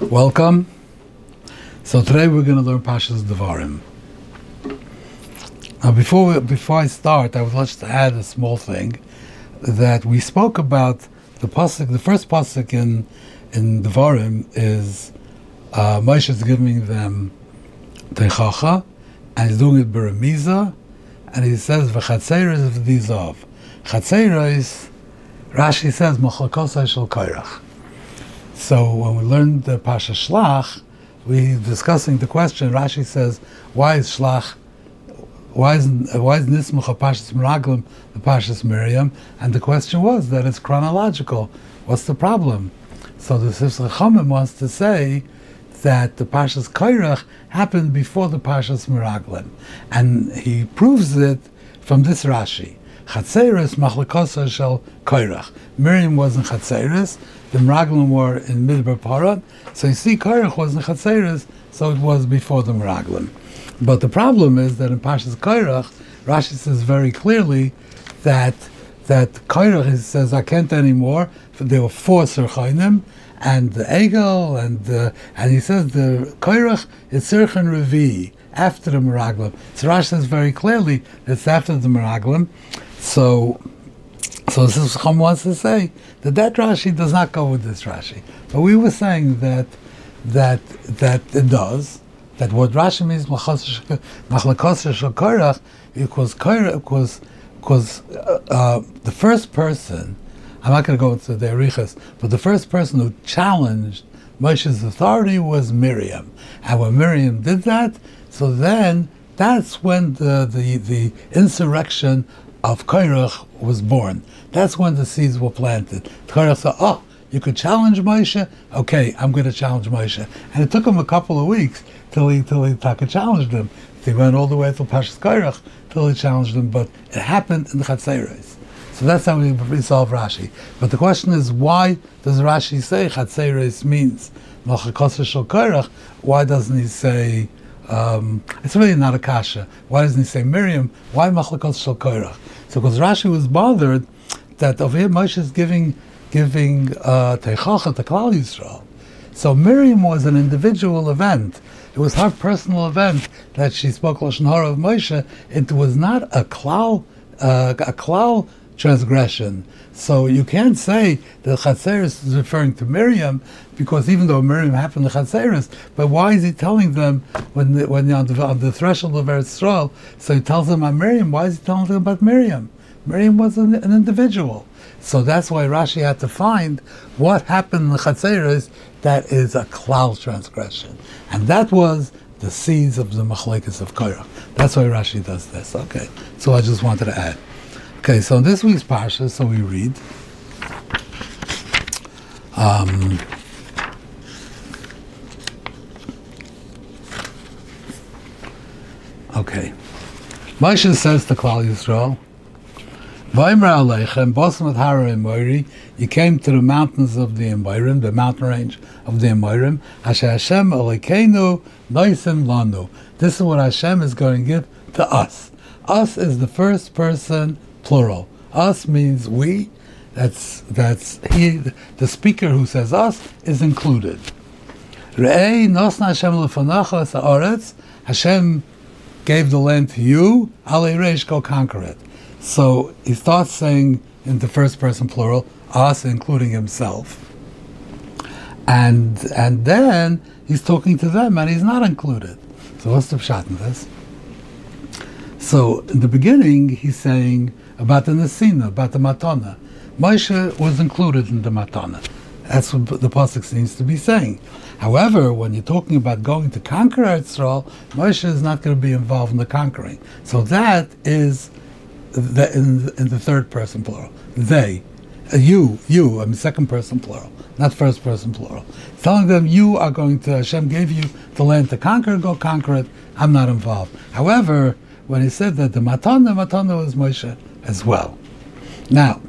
Welcome. So today we're going to learn Pashas Devarim. Now, before we, before I start, I would like to add a small thing that we spoke about the pasuk. The first pasuk in in Devarim is uh, Moshe is giving them Teichacha, and he's doing it Beremiza, and he says v'chatzeres v'dizov. Chatzeres, Rashi says machlakosai shel kairach. So when we learned the Pasha Shlach, we discussing the question. Rashi says, "Why is Shlach? Why is why is Nismucha Pashas Meraglim the Pashas Miriam?" And the question was that it's chronological. What's the problem? So the Sifsei Chachamim wants to say that the Pashas Kairach happened before the Pashas Meraglim, and he proves it from this Rashi. Chatzeres machlekasa shel Kairach. Miriam was in Chatzeres, the Meraglim were in Midbar Paran, so you see Kairach was in Chatzeres, so it was before the Meraglim. But the problem is that in Pashas Kairach, Rashi says very clearly that that Kairach says I can't anymore. There were four Serchainim, and the Egel, and the, and he says the Kairach is Sirchan Revi after the Meraglim. So Rashi says very clearly it's after the Meraglim. So, so this is Chum wants to say that that Rashi does not go with this Rashi. But we were saying that that that it does. That what Rashi means machlekos shel korach because korach because because uh, uh, the first person. I'm not going to go into the Erichas, but the first person who challenged Moshe's authority was Miriam. And when Miriam did that, so then that's when the, the, the insurrection of Kairach was born. That's when the seeds were planted. Kairach said, oh, you could challenge Moshe? Okay, I'm going to challenge Moshe. And it took him a couple of weeks till he, till he Taka challenged him. He went all the way to Pashas Kairach till he challenged him, but it happened in the. So that's how we resolve Rashi. But the question is, why does Rashi say Chatzeres means Malchakosar Shal Kairach? Why doesn't he say um, it's really not a kasha. Why doesn't he say Miriam? Why Machlekos Shal Kairach? So because Rashi was bothered that over here Moshe is giving giving uh, Teichacha to Klal Yisrael. So Miriam was an individual event. It was her personal event that she spoke Lashon Hara of Moshe. It was not a klal, uh, a klal transgression. So you can't say that Chatzeris is referring to Miriam because even though Miriam happened to Chatzeris, but why is he telling them when the, when on the, on the threshold of Eretz Yisrael? So he tells them about Miriam. Why is he telling them about Miriam? Miriam was an, an individual. So that's why Rashi had to find what happened in Chatzeris that is a klal transgression. And that was the seeds of the machlekes of Korah. That's why Rashi does this. Okay, so I just wanted to add. Okay, so this week's parsha, so we read. Um, okay, Moshe says to Klal Yisrael, Vaymer Aleichem, Bosim at Hara Emoiri, you came to the mountains of the Emoirim, the mountain range of the Emoirim, Hashem Hashem Aleikeinu Noisim Lanu. This is what Hashem is going to give to us. Us is the first person plural. Us means we. That's that's he. The speaker who says us is included. Re'ei nosna Hashem lefanacha sa'aretz. Hashem gave the land to you. Ale reish, go conquer it. So he starts saying in the first person plural, us, including himself. And and then he's talking to them, and he's not included. So what's the shot in this? So in the beginning, he's saying about the Nesina, about the Matana. Moshe was included in the Matana. That's what the pasuk seems to be saying. However, when you're talking about going to conquer Israel, Moshe is not going to be involved in the conquering. So that is the, in, in the third person plural. They, uh, you, you. I mean, second person plural, not first person plural. telling them you are going to Hashem gave you the land to conquer. Go conquer it. I'm not involved. However, when he said that the matana, matana was Moshe as well. Now,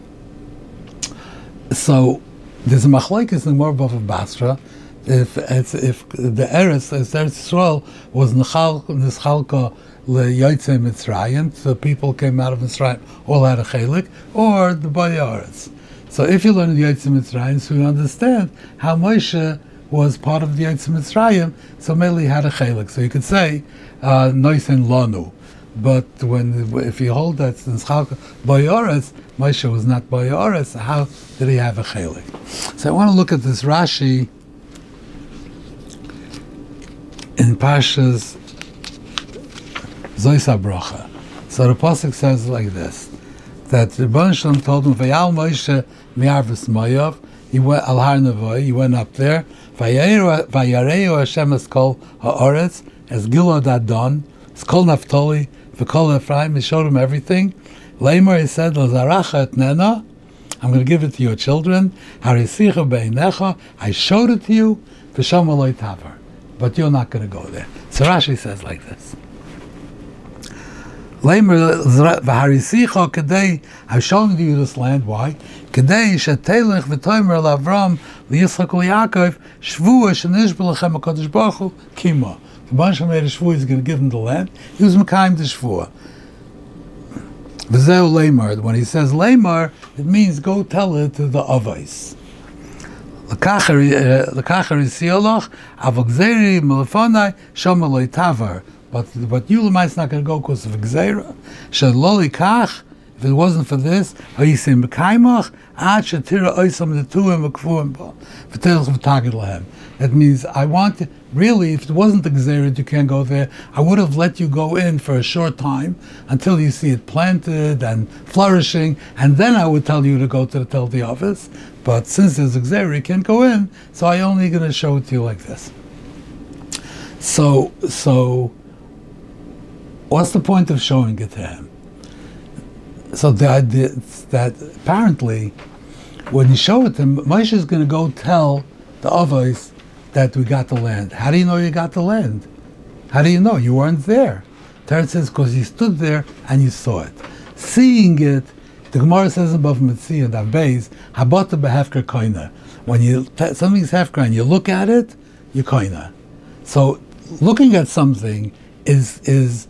so there's a machlekes in Bava Basra. If if the Eretz, Eretz Yisrael was nischalka leYotze Mitzrayim, so people came out of Mitzrayim all had a chelik, or the Bayaretz. So if you learn the Yotze Mitzrayim, so you understand how Moshe was part of the Yitzim Mitzrayim, so Meli had a chelik. So you could say, uh, Noisin Lanu. But when if you hold that since Bayoretz, Moshe was not Bayoretz, how did he have a chelik? So I want to look at this Rashi in Pashas Zoisa Bracha. So the pasuk says like this: that the Rebbe told him, "Vayal Moshe mi'arvis Mayav." He went al Har. He went up there. Vayareu Hashem es kol haaretz as Gilad Adon. It's kol Naphtali v'kol Ephraim. He showed him everything. Lamer he said, "Lazaracha et nena." I'm going to give it to your children. Harisicha be'inecha. I showed it to you. V'sham taver. But you're not going to go there. So Rashi says like this. I'm showing you this land. Why? Kedei shetelech v'toimer l'Avram liYitzchak u'Yaakov shvua shenishbel lechem HaKadosh Baruch Hu kima. The bunch made a shvua, he's going to give him the land. He was mekayim the shvua. V'zeu leimar. When he says leimar, it means go tell it to the avos. L'kacher yisiolach uh, avogzeri melefonai shomaloi tavar. But but Yulamite's not going to go because of Gzeira. Shaloli. If it wasn't for this, Hayisim b'kaimach ad shatira oisam netuim v'kfuim ba v'telch v'tagid lahem. That means I want really, if it wasn't the Gzerit, you can't go there, I would have let you go in for a short time until you see it planted and flourishing, and then I would tell you to go to the Teldi office. But since there's a Gzerit, you can't go in, so I'm only going to show it to you like this. So, so What's the point of showing it to him? So the idea that apparently, when you show it to Moshe is going to go tell the Avos that we got the land. How do you know you got the land? How do you know? You weren't there. Teretz says because you stood there and you saw it. Seeing it, the Gemara says above Mitzvah and Avbeis, Habata behefker koina. When you something's hefker and you look at it, you koina. So looking at something is is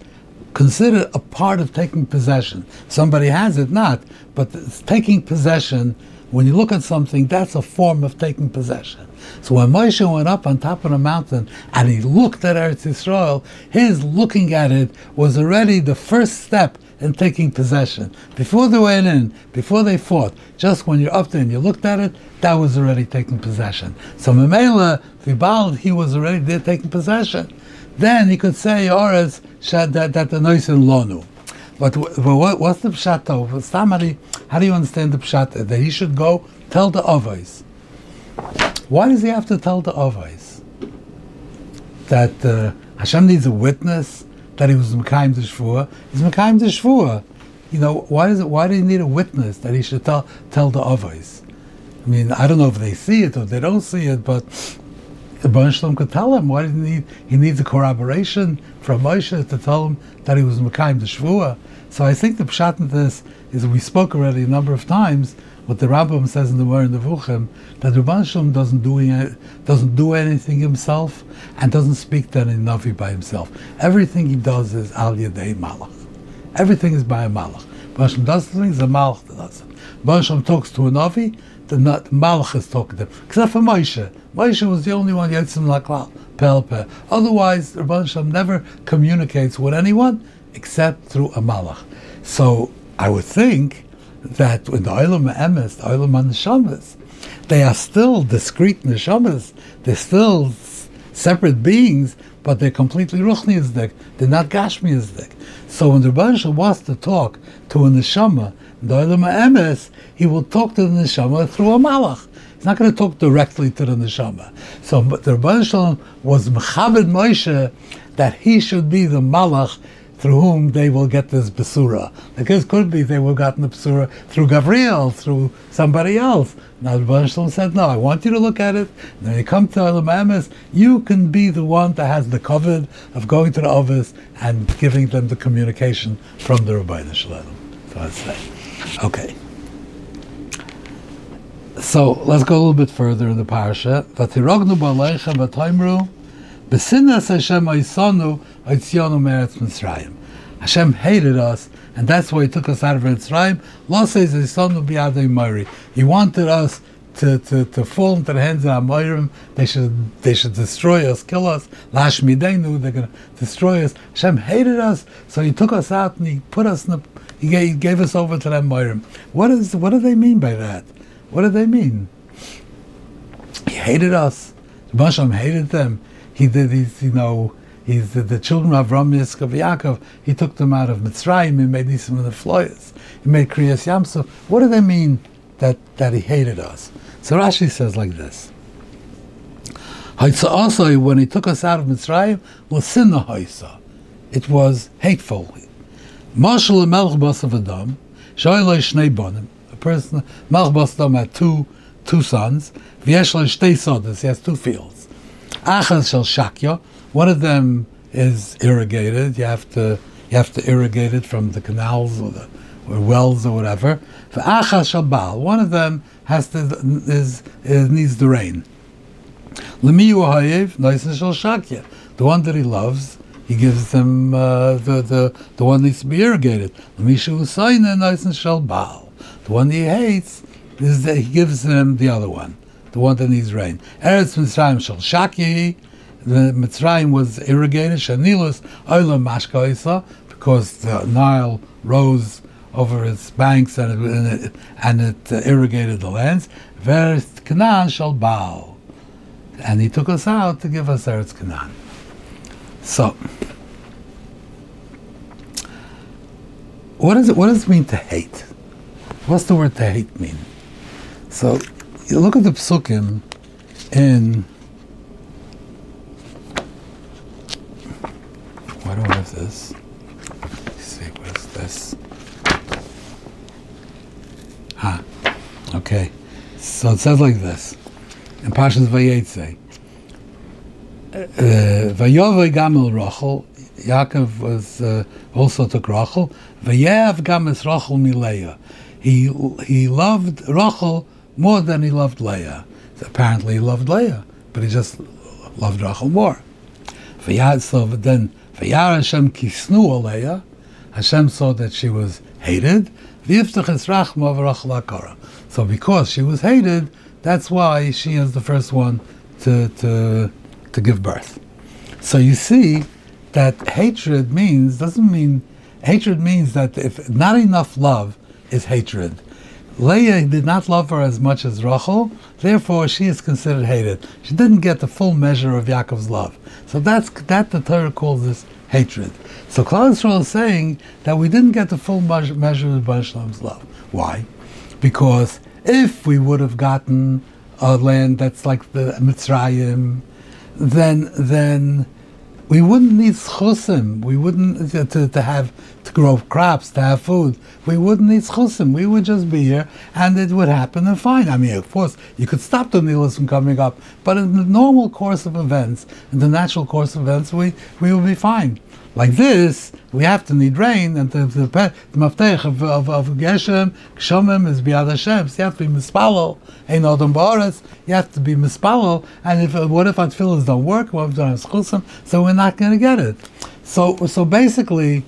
considered a part of taking possession. Somebody has it, not, but taking possession. When you look at something, that's a form of taking possession. So when Moshe went up on top of the mountain and he looked at Eretz Yisrael, his looking at it was already the first step in taking possession. Before they went in, before they fought, just when you're up there and you looked at it, that was already taking possession. So Memela, Vibal, he was already there taking possession then he could say Oretz that that the noise in lonu. But, what, what's the pshat though? Somebody, how do you understand the pshat that he should go tell the avos? Why does he have to tell the avos that uh, Hashem needs a witness that he was mekayim the? He's mekayim the. You know why does it? Why do you need a witness that he should tell tell the avos? I mean, I don't know if they see it or they don't see it, but the Baruch could tell him. Why did he? He needs a corroboration from Moshe to tell him that he was Mekayim the Shvua. So I think the pshat in this is we spoke already a number of times. What the Rambam says in the Word in the Vuchim that the Shalom doesn't do doesn't do anything himself and doesn't speak to any navi by himself. Everything he does is al yadei malach. Everything is by a malach. Baruch does things, the malach does it. Baruch talks to a navi, the, the malach is talking to him. Except for Moshe. Moshe was the only one Yetzim Laklal Pelpe. Otherwise, Rabban Shalom never communicates with anyone except through a malach. So I would think that in the Olam Emes, the Olam Neshamas, they are still discrete neshamas. They're still separate beings, but they're completely ruchniizdik. They're not gashmiizdik. So when the Rebbe wants to talk to a neshama, the Olam Emes, he will talk to the neshama through a malach. He's not going to talk directly to the neshama. So the Rebbe Shalom was mechabed Moshe that he should be the malach through whom they will get this basura. Because could be they will gotten the basura through Gabriel, through somebody else. Now the Shalom said, no, I want you to look at it. And when you come to Elam you can be the one that has the covet of going to the office and giving them the communication from the Rebbe Shalom. So I say, okay. So let's go a little bit further in the parasha. Vatirognu b'aleichem v'toimru b'sinas Hashem oisonu oitzionu meretz Mitzrayim. Hashem hated us, and that's why He took us out of Mitzrayim. Lo says oisonu b'yadei mari. He wanted us to, to, to fall into the hands of Amorim. They should they should destroy us, kill us. Lash midenu, they're going to destroy us. Hashem hated us, so He took us out and He put us in the, He gave, he gave us over to the Amorim. What is what do they mean by that? What do they mean? He hated us. Hashem hated them. He did. He's you know. He's the, the children of Avram, Yitzchak, Yaakov. He took them out of Mitzrayim. He made these of the Floyas. He made Kriyas Yamsuf. What do they mean that, that he hated us? So Rashi says like this. Also, when he took us out of Mitzrayim, was sinna haisa. It was hateful. Marshal Melch Basav Adam, Shoyloi Shnei Bonim. A person, Melch Basav had two two sons. V'yesh Shtei. He has two fields. Achaz Shel Shakya. One of them is irrigated. You have to you have to irrigate it from the canals or the or wells or whatever. For achas shabal, one of them has to is, is needs the rain. Lemiyu hayev shal shakya. The one that he loves, he gives them uh, the, the the one needs to be irrigated. Lemishu usayna shal bal. The one he hates is that he gives them the other one, the one that needs rain. Eretz Mitzrayim shal shakya the Mitzrayim was irrigated, Shanilus Olam Mashkaisa, because the Nile rose over its banks and it, and it, and it uh, irrigated the lands. Veres Canaan shall bow. And he took us out to give us Eretz Canaan. So, what, is it, what does it mean to hate? What's the word to hate mean? So, you look at the psukim in Why do I have this? Let's see, what is this? Ah, okay. So it says like this in Pashas Vayetze. Uh, Vayovay Gamel Rachel, Yaakov was uh, also took Rachel. Vayev Games Rachel Mileah. He he loved Rachel more than he loved Leah. Apparently he loved Leah, but he just loved Rachel more. So then Hashem kisnu aleya. Hashem saw that she was hated. So because she was hated, that's why she is the first one to, to, to give birth. So you see that hatred means, doesn't mean, hatred means that if not enough love is hatred. Leah did not love her as much as Rachel, therefore she is considered hated. She didn't get the full measure of Yaakov's love. So that's that the Torah calls this hatred. So Klal Yisrael is saying that we didn't get the full measure of Shalom's love. Why? Because if we would have gotten a land that's like the Mitzrayim, then then we wouldn't need schusim. We wouldn't to, to have to grow crops, to have food. We wouldn't need schusim. We would just be here, and it would happen and fine. I mean, of course, you could stop the Nilas from coming up, but in the normal course of events, in the natural course of events, we we would be fine. Like this, we have to need rain, and the, the, the maftech of, of, of Geshem, Gshomim is Biad Hashem. So you have to be mispalo, Ein Odom Boris. You have to be mispalo, and if uh, what if our tefillahs don't work? What if don't have schusim? So we're not going to get it. So, so basically,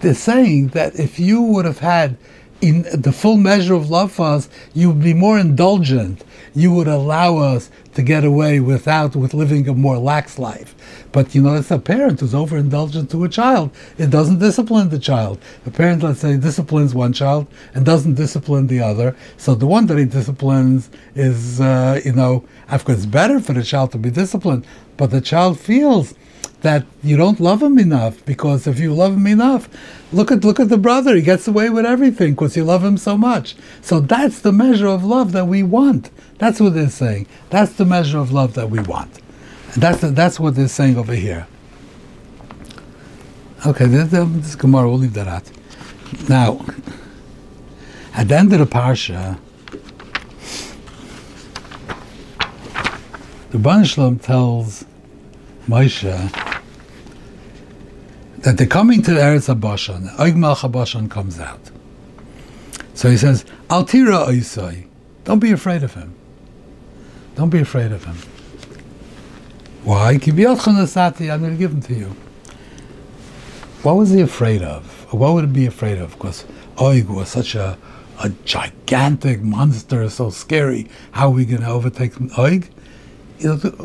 they're saying that if you would have had in the full measure of love for us, you would be more indulgent. You would allow us to get away without with living a more lax life. But you know, it's a parent who's overindulgent to a child. It doesn't discipline the child. A parent, let's say, disciplines one child and doesn't discipline the other. So the one that he disciplines is, uh, you know, of course, better for the child to be disciplined, but the child feels that you don't love him enough because if you love him enough, look at look at the brother. He gets away with everything because you love him so much. So that's the measure of love that we want. That's what they're saying. That's the measure of love that we want. And that's the, that's what they're saying over here. Okay, this, this Gemara, we'll leave that out. Now, at the end of the parsha, the Banishlam tells Moshe that they're coming to the Eretz Abashan. Oig Malch comes out. So he says, Altira Oisai. Don't be afraid of him. Don't be afraid of him. Why? I'm going to give him to you. What was he afraid of? What would he be afraid of? Because Oig was such a, a gigantic monster, so scary. How are we going to overtake Oig?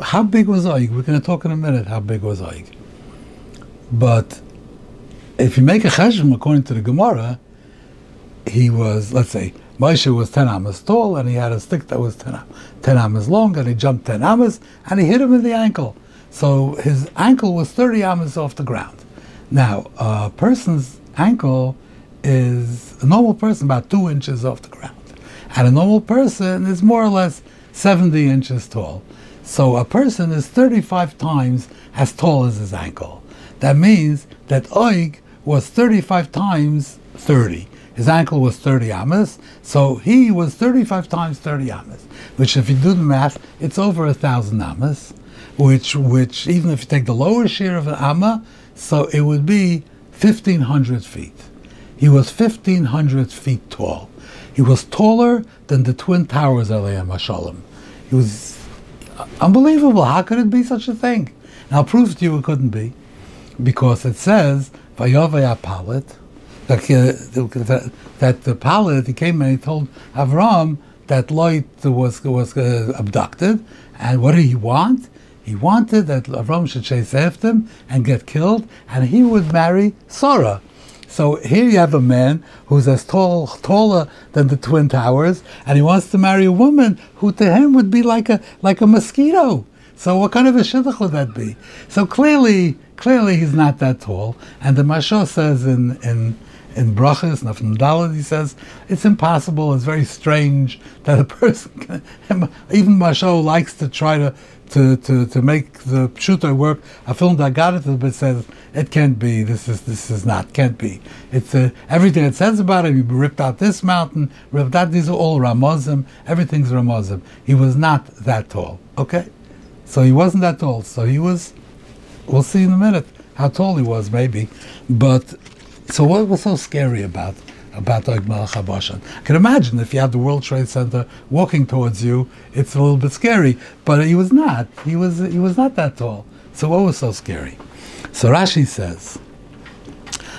How big was Oig? We're going to talk in a minute how big was Oig. But if you make a cheshbon according to the Gemara, he was, let's say, Moshe was 10 amas tall and he had a stick that was 10, 10 amas long and he jumped 10 amas and he hit him in the ankle. So his ankle was 30 amas off the ground. Now, a person's ankle is a normal person about two inches off the ground. And a normal person is more or less 70 inches tall. So a person is 35 times as tall as his ankle. That means that Oig was 35 times 30. His ankle was 30 amas, so he was 35 times 30 amas, which if you do the math, it's over a thousand amas, which, which even if you take the lower share of an amma, so it would be 1500 feet. He was 1500 feet tall. He was taller than the Twin Towers, Aleyhim Hashalom. He was uh, unbelievable. How could it be such a thing? And I'll prove to you it couldn't be. Because it says, that, that the pilot he came and he told Avram that Lot was was uh, abducted, and what did he want? He wanted that Avram should chase after him and get killed, and he would marry Sarah. So here you have a man who's as tall, taller than the twin towers, and he wants to marry a woman who to him would be like a like a mosquito. So what kind of a shidduch would that be? So clearly, clearly he's not that tall. And the Mashal says in in in Brachas, Nafim he says, it's impossible, it's very strange that a person can, even Masho likes to try to, to, to, to make the shooter work. A film that got it, but says, it can't be, this is, this is not, can't be. It's uh, everything it says about him, he ripped out this mountain, ripped out, these are all Ramazim, everything's Ramazim. He was not that tall, okay? So he wasn't that tall, so he was, we'll see in a minute how tall he was, maybe, but so what was so scary about about Oig Melech? I can imagine if you have the World Trade Center walking towards you, it's a little bit scary. But he was not. He was he was not that tall. So what was so scary? So Rashi says,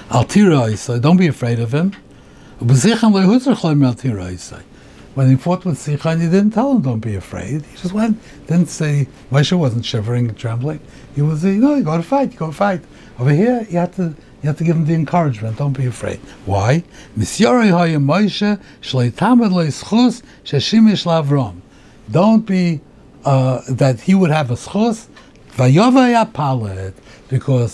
Al so don't be afraid of him. When he fought with Sichan, he didn't tell him, don't be afraid. He just went, didn't say, Moshe wasn't shivering trembling. He was, you know, you go to fight, you go to fight. Over here, you have to you have to give him the encouragement. Don't be afraid. Why? Don't be uh, that he would have a schus. Because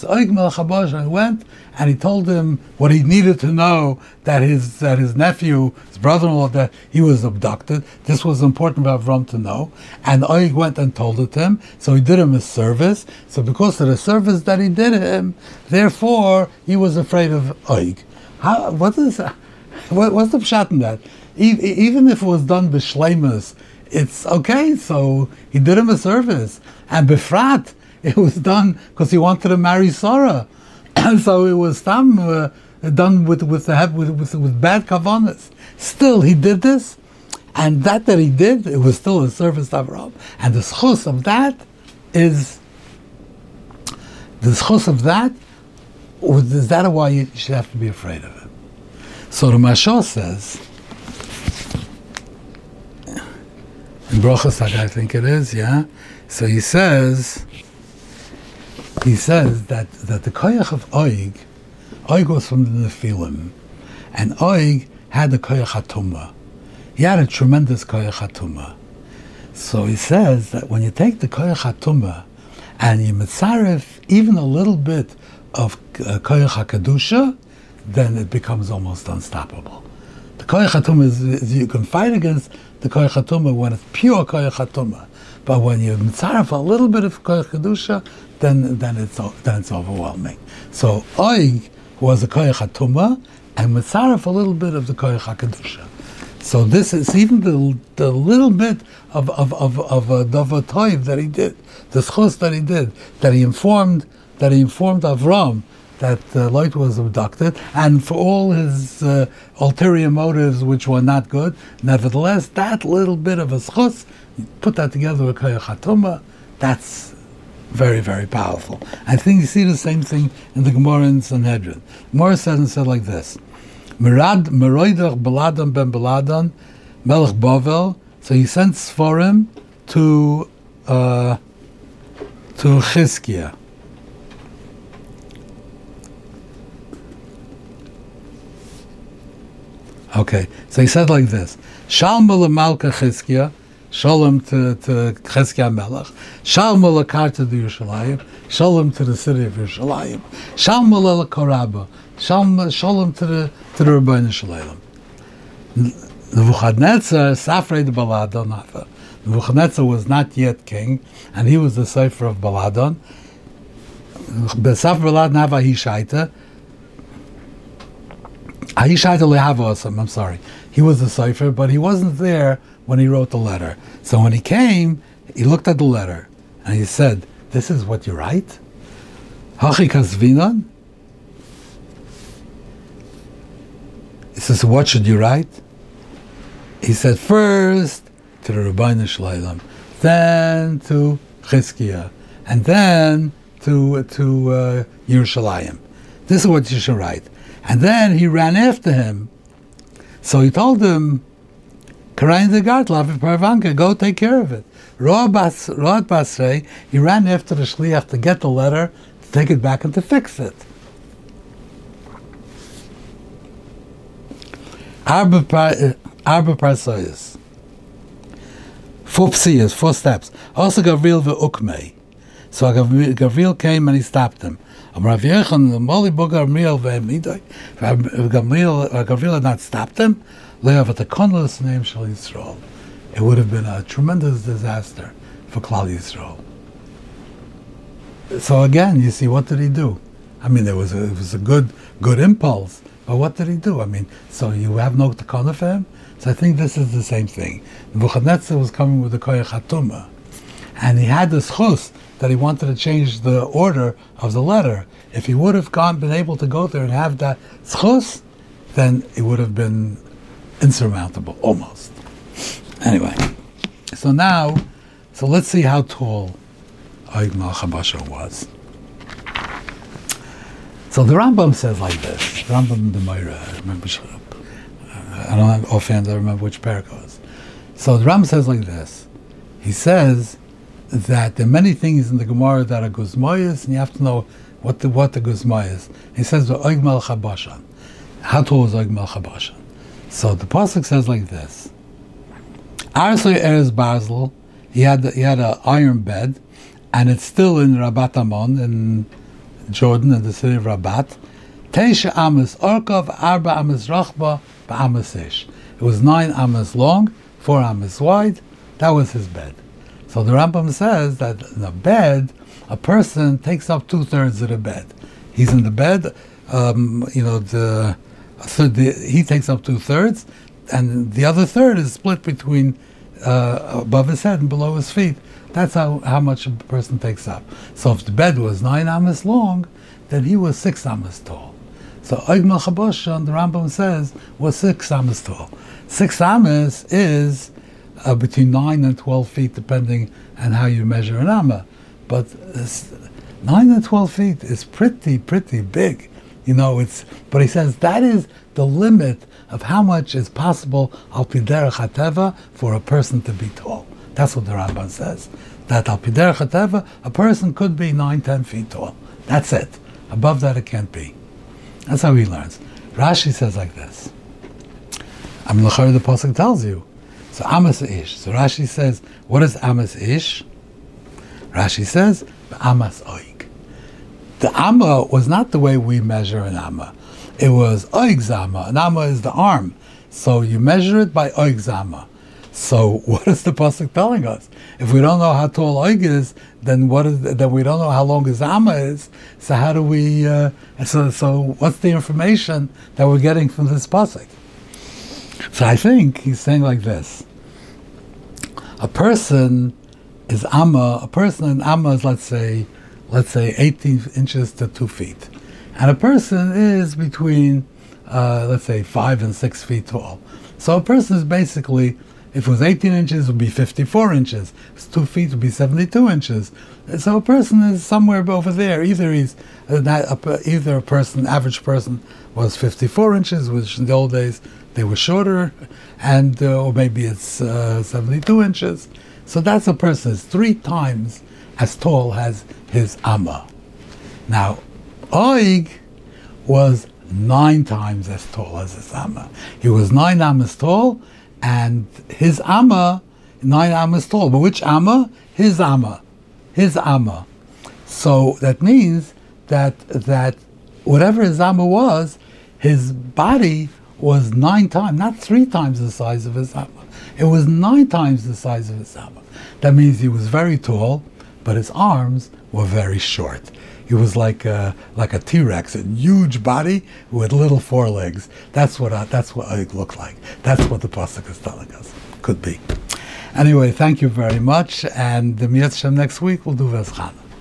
Oig Melech went and he told him what he needed to know that his that his nephew, his brother-in-law, that he was abducted. This was important for Avram to know. And Oig went and told it to him. So he did him a service. So because of the service that he did him, therefore he was afraid of Oig. How, what is what, what's the pshat in that? Even if it was done b'shleimus, it's okay. So he did him a service, and befrat it was done because he wanted to marry Sarah. so it was uh, done with with, the, with, with, with bad kavanas. Still, he did this, and that that he did, it was still a service to Avraham. And the schus of that is the schus of that. Is that why you should have to be afraid of it? So the Mashal says in I think it is, yeah. So he says he says that, that the koyach of Oig, Oig was from the Nephilim, and Oig had the koyach. He had a tremendous koyach. So he says that when you take the koyach and you mitzaref even a little bit of uh, koyach hakadusha, then it becomes almost unstoppable. The koyach is, is, you can fight against the koyach hatuma when it's pure koyach hatuma. But when you mitzaref a little bit of koyach kedusha, then then it's then it's overwhelming. So Oig was a koyach hatuma, and mitzaref a little bit of the koyach hakadusha. So this is even the the little bit of of of of uh, a davar toiv that he did, the schos that he did, that he informed that he informed Avram that uh, Lot was abducted, and for all his uh, ulterior motives, which were not good, nevertheless, that little bit of a schos, put that together with koyachatuma, that's very, very powerful. I think you see the same thing in the Gemara in Sanhedrin. Gemara says and said like this: Merad Meroidach Baladan ben Baladan, Melech Bovel. So he sent Sforim to uh, to Chizkiah. Okay, so he said like this: Shalom Malka Chizkiah, Shalom to to Chizkiah Melech, Shalom Lakar to Yerushalayim, Shalom to the city of Yerushalayim, Shalom Koraba, Shalom Shalom to the to the Rebbeinu Shalom. Nebuchadnezzar Safrei the Baladon Nebuchadnezzar was not yet king, and he was the cipher of Baladon. Besaf Baladon Hava Hishaita. Hishaita Lehava I'm sorry. He was the cipher, but he wasn't there when he wrote the letter. So when he came, he looked at the letter and he said, This is what you write? Hachi Kasvinon? He says, What should you write? He said, First to the Rabbeinu Shalom, then to Chizkiah, and then to to uh, Yerushalayim. This is what you should write. And then he ran after him. So he told him, Karayin the Gartlav Parvanka, go take care of it. Road Basrei, he ran after the Shliach to get the letter, to take it back and to fix it. Arba Parsoyas. Four psiyas, four steps. Also Gavril ve'ukmei. So Gavril came and he stopped him. Rav Yechon, Moli Bogarmiel ve'emidoi. Gavril had not stopped him. Le'av at the name Shal Yisrael. It would have been a tremendous disaster for Klal Yisrael. So again, you see, what did he do? I mean, there was a, it was a good good impulse, but what did he do? I mean, so you have no takana him. So I think this is the same thing. Nebuchadnezzar was coming with the koyach and he had this chus that he wanted to change the order of the letter. If he would have gone, been able to go there and have that chus, then it would have been insurmountable, almost. Anyway, so now, so let's see how tall Oig Malchabasha was. So the Rambam says like this. Rambam the Moira, remember I don't have offhand, I remember which paragraph was. So the Ram says like this. He says that there are many things in the Gemara that are guzmayas, and you have to know what the what the guzma is. He says the oigmal chabashan. How tall is oigmal chabashan? So the pasuk says like this. Arsay Erez Basel, he had he had an iron bed, and it's still in Rabat Amon in Jordan, in the city of Rabat. Teisha Amas Orkov Arba Amas Rachba Ba'amasish. It was nine amas long, four amas wide. That was his bed. So the Rambam says that in a bed, a person takes up two thirds of the bed. He's in the bed, um, you know, the, so the, he takes up two thirds, and the other third is split between uh, above his head and below his feet. That's how, how much a person takes up. So if the bed was nine amas long, then he was six amas tall. So Oig Malchaboshan, the Rambam says, was six amas tall. Six amas is uh, between nine and twelve feet, depending on how you measure an amma. But nine and twelve feet is pretty, pretty big. You know, it's. But he says that is the limit of how much is possible al piderech hateva for a person to be tall. That's what the Rambam says. That al piderech hateva, a person could be nine, ten feet tall. That's it. Above that, it can't be. That's how he learns. Rashi says like this. I'm Lachar, the Pasuk tells you. So Amas Ish. So Rashi says, what is Amas Ish? Rashi says, Amas Oig. The Amma was not the way we measure an Amma. It was Oig Zama. An Amma is the arm. So you measure it by Oig Zama. So what is the pasuk telling us? If we don't know how tall Oig is, then what is then we don't know how long his Amma is. So how do we? Uh, so so what's the information that we're getting from this pasuk? So I think he's saying like this: a person is Amma. A person in Amma is let's say let's say 18 inches to two feet, and a person is between uh, let's say five and six feet tall. So a person is basically If it was 18 inches, it would be 54 inches. If it's two feet, it would be 72 inches. So a person is somewhere over there. Either he's uh, either a person, average person, was 54 inches, which in the old days they were shorter, and uh, or maybe it's uh, 72 inches. So that's a person is three times as tall as his amma. Now, Oig was nine times as tall as his amma. He was nine ammas tall, and his amma nine ammas tall. But which amma? His amma, his amma. So that means that that whatever his amma was, his body was nine times, not three times the size of his amma. It was nine times the size of his amma. That means he was very tall, but his arms were very short. He was like a, like a T-Rex, a huge body with little forelegs. That's what I, that's what it looked like. That's what the pasuk is telling us. Could be. Anyway, thank you very much, and the Mitzvah next week we'll do Vezchana.